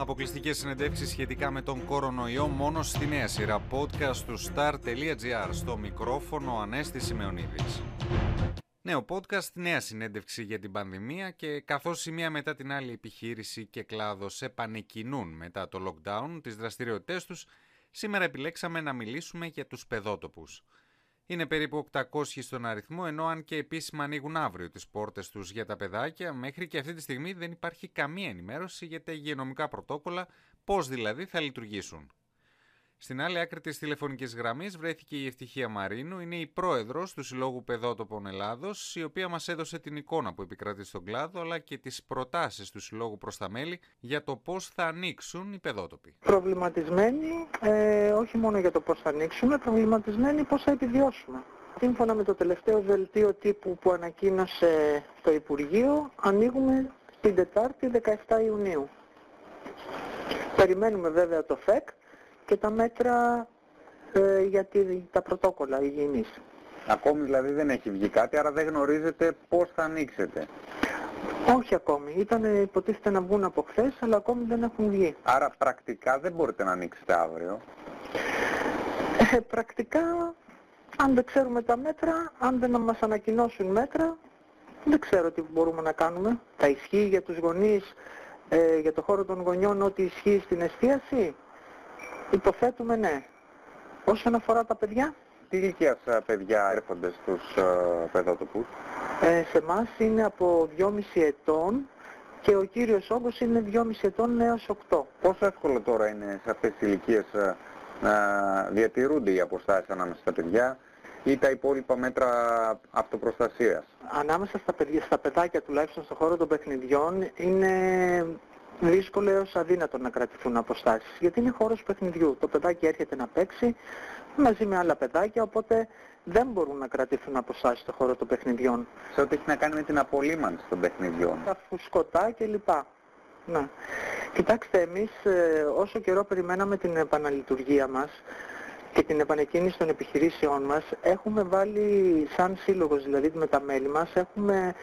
Αποκλειστικές συνεντεύξεις σχετικά με τον κορονοϊό μόνο στη νέα σειρά podcast του star.gr στο μικρόφωνο Ανέστη Σημεωνίδης. Νέο podcast, νέα συνέντευξη για την πανδημία και καθώς η μία μετά την άλλη επιχείρηση και κλάδος επανεκκινούν μετά το lockdown τις δραστηριότητές τους, σήμερα επιλέξαμε να μιλήσουμε για τους παιδότοπους. Είναι περίπου 800 στον αριθμό, ενώ αν και επίσημα ανοίγουν αύριο τις πόρτες τους για τα παιδάκια, μέχρι και αυτή τη στιγμή δεν υπάρχει καμία ενημέρωση για τα υγειονομικά πρωτόκολλα, πώς δηλαδή θα λειτουργήσουν. Στην άλλη άκρη της τηλεφωνικής γραμμής βρέθηκε η Ευτυχία Μαρίνου, είναι η πρόεδρος του Συλλόγου Παιδότοπων Ελλάδος, η οποία μας έδωσε την εικόνα που επικρατεί στον κλάδο, αλλά και τις προτάσεις του Συλλόγου προς τα μέλη για το πώς θα ανοίξουν οι παιδότοποι. Προβληματισμένοι ε, όχι μόνο για το πώς θα ανοίξουμε, προβληματισμένοι πώς θα επιβιώσουμε. Σύμφωνα με το τελευταίο δελτίο τύπου που ανακοίνωσε το Υπουργείο, ανοίγουμε την Τετάρτη 17 Ιουνίου. Περιμένουμε βέβαια το ΦΕΚ και τα μέτρα ε, για τα πρωτόκολλα υγιεινής. Ακόμη δηλαδή δεν έχει βγει κάτι, άρα δεν γνωρίζετε πώς θα ανοίξετε. Όχι ακόμη. Ήταν υποτίθεται να βγουν από χθες, αλλά ακόμη δεν έχουν βγει. Άρα πρακτικά δεν μπορείτε να ανοίξετε αύριο. Ε, πρακτικά, αν δεν ξέρουμε τα μέτρα, αν δεν μας ανακοινώσουν μέτρα, δεν ξέρω τι μπορούμε να κάνουμε. Θα ισχύει για τους γονείς, ε, για το χώρο των γονιών, ό,τι ισχύει στην εστίαση; Υποθέτουμε ναι. Όσον αφορά τα παιδιά; Τι ηλικία παιδιά έρχονται στους uh, παιδότοπους. Ε, σε εμά είναι από 2,5 ετών και ο κύριος όγκος είναι 2,5 ετών έως 8. Πόσο εύκολο τώρα είναι σε αυτές τις ηλικίες να διατηρούνται οι αποστάσεις ανάμεσα στα παιδιά ή τα υπόλοιπα μέτρα αυτοπροστασίας; Ανάμεσα στα, παιδιά, στα παιδάκια τουλάχιστον στον χώρο των παιχνιδιών είναι δύσκολο έως αδύνατο να κρατηθούν αποστάσεις. Γιατί είναι χώρος παιχνιδιού. Το παιδάκι έρχεται να παίξει μαζί με άλλα παιδάκια, οπότε δεν μπορούν να κρατηθούν αποστάσεις στο χώρο των παιχνιδιών. Σε ό,τι έχει να κάνει με την απολύμανση των παιχνιδιών. Τα φουσκωτά κλπ. Ναι. Κοιτάξτε, εμείς ε, όσο καιρό περιμέναμε την επαναλειτουργία μας και την επανεκκίνηση των επιχειρήσεών μας, έχουμε βάλει σαν σύλλογος, δηλαδή με τα μέλη μας, έχουμε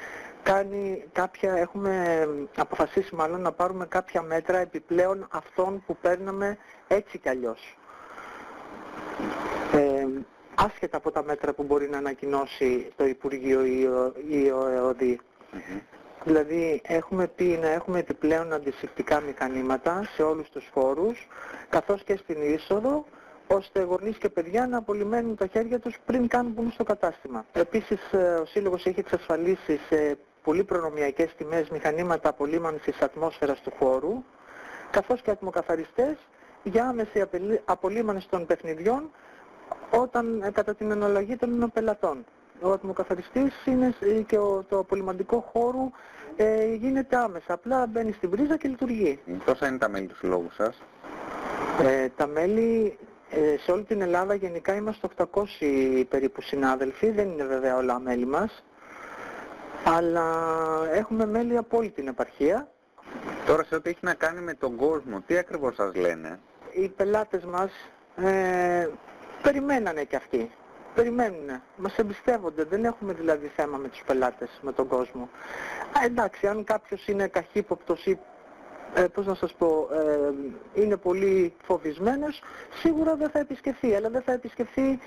κάνει κάποια, έχουμε αποφασίσει μάλλον να πάρουμε κάποια μέτρα επιπλέον αυτών που παίρναμε έτσι κι αλλιώς. Ε, άσχετα από τα μέτρα που μπορεί να ανακοινώσει το Υπουργείο ή ο ΕΟΔΗ. Δηλαδή έχουμε πει να έχουμε επιπλέον αντισηπτικά μηχανήματα σε όλους τους χώρους, καθώς και στην είσοδο, ώστε γονείς και παιδιά να απολυμμένουν τα χέρια τους πριν καν μπουν στο κατάστημα. Επίσης ε, ο Σύλλογος έχει εξασφαλίσει σε πολύ προνομιακές τιμές μηχανήματα απολύμανσης ατμόσφαιρας του χώρου, καθώς και ατμοκαθαριστές για άμεση απολύμανση των παιχνιδιών όταν ε, κατά την εναλλαγή των πελατών. Ο ατμοκαθαριστής είναι και το απολυμαντικό χώρο ε, γίνεται άμεσα. Απλά μπαίνει στην πρίζα και λειτουργεί. Πόσα είναι τα μέλη του συλλόγου σας; Ε, τα μέλη ε, σε όλη την Ελλάδα γενικά είμαστε 800 περίπου συνάδελφοι, δεν είναι βέβαια όλα μέλη μας αλλά έχουμε μέλη από όλη την επαρχία. Τώρα σε ό,τι έχει να κάνει με τον κόσμο, τι ακριβώς σας λένε; Οι πελάτες μας ε, περιμένανε κι αυτοί. Περιμένουν, μας εμπιστεύονται, δεν έχουμε δηλαδή θέμα με τους πελάτες, με τον κόσμο. Α, εντάξει, αν κάποιος είναι καχύποπτος ή ε, πώς να σας πω, ε, είναι πολύ φοβισμένος, σίγουρα δεν θα επισκεφθεί, αλλά δεν θα επισκεφθεί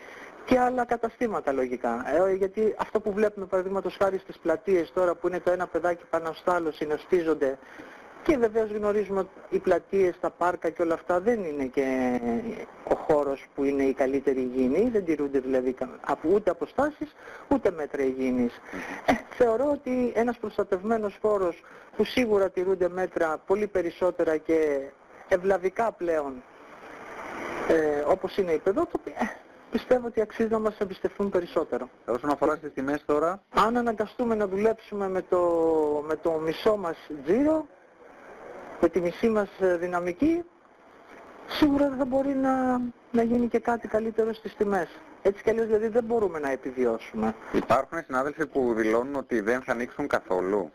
και άλλα καταστήματα λογικά. Ε, γιατί αυτό που βλέπουμε παραδείγματος χάρη στις πλατείες τώρα που είναι το ένα παιδάκι πάνω στο άλλο συνοστίζονται και βεβαίως γνωρίζουμε ότι οι πλατείες, τα πάρκα και όλα αυτά δεν είναι και ο χώρος που είναι η καλύτερη υγιεινή, δεν τηρούνται δηλαδή ούτε αποστάσεις ούτε μέτρα υγιεινής. Ε, θεωρώ ότι ένας προστατευμένος χώρος που σίγουρα τηρούνται μέτρα πολύ περισσότερα και ευλαβικά πλέον ε, όπως είναι η παιδότοπη, ε, πιστεύω ότι αξίζει να μας εμπιστευτούν περισσότερο. Όσον αφορά στις τιμές τώρα; Αν αναγκαστούμε να δουλέψουμε με το, με το μισό μας τζίρο, με τη μισή μας ε, δυναμική, σίγουρα δεν θα μπορεί να, να γίνει και κάτι καλύτερο στις τιμές. Έτσι κι αλλιώς δηλαδή δεν μπορούμε να επιβιώσουμε. Υπάρχουν συνάδελφοι που δηλώνουν ότι δεν θα ανοίξουν καθόλου;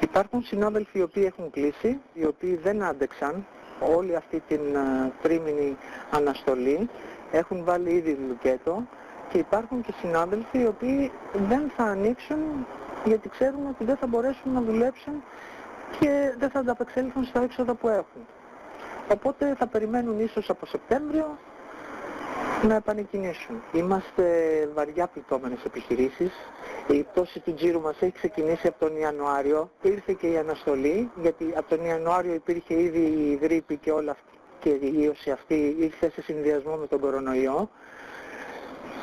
Υπάρχουν συνάδελφοι οι οποίοι έχουν κλείσει, οι οποίοι δεν άντεξαν όλη αυτή την uh, τρίμηνη αναστολή έχουν βάλει ήδη λουκέτο και υπάρχουν και συνάδελφοι οι οποίοι δεν θα ανοίξουν γιατί ξέρουν ότι δεν θα μπορέσουν να δουλέψουν και δεν θα ανταπεξέλθουν στα έξοδα που έχουν. Οπότε θα περιμένουν ίσως από Σεπτέμβριο να επανεκκινήσουν. Είμαστε βαριά πληττόμενες επιχειρήσεις. Η πτώση του τζίρου μας έχει ξεκινήσει από τον Ιανουάριο. Ήρθε και η αναστολή, γιατί από τον Ιανουάριο υπήρχε ήδη η γρήπη και όλα αυτή και η ίωση αυτή ήρθε σε συνδυασμό με τον κορονοϊό.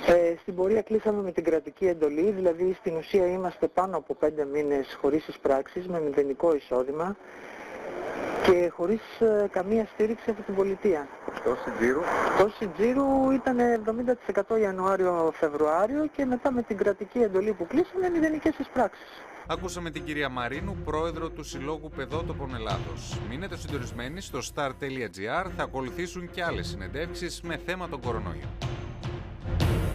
Ε, στην πορεία κλείσαμε με την κρατική εντολή, δηλαδή στην ουσία είμαστε πάνω από πέντε μήνες χωρίς εισπράξεις, με μηδενικό εισόδημα και χωρίς ε, καμία στήριξη από την πολιτεία. Πτώση τζίρου. Πτώση τζίρου ήταν 70% Ιανουάριο-Φεβρουάριο και μετά με την κρατική εντολή που κλείσαμε μηδενικές εισπράξεις. Ακούσαμε την κυρία Μαρίνου, πρόεδρο του Συλλόγου Παιδότοπων Ελλάδος. Μείνετε συντονισμένοι στο star.gr, θα ακολουθήσουν και άλλες συνεντεύξεις με θέμα τον κορονοϊό.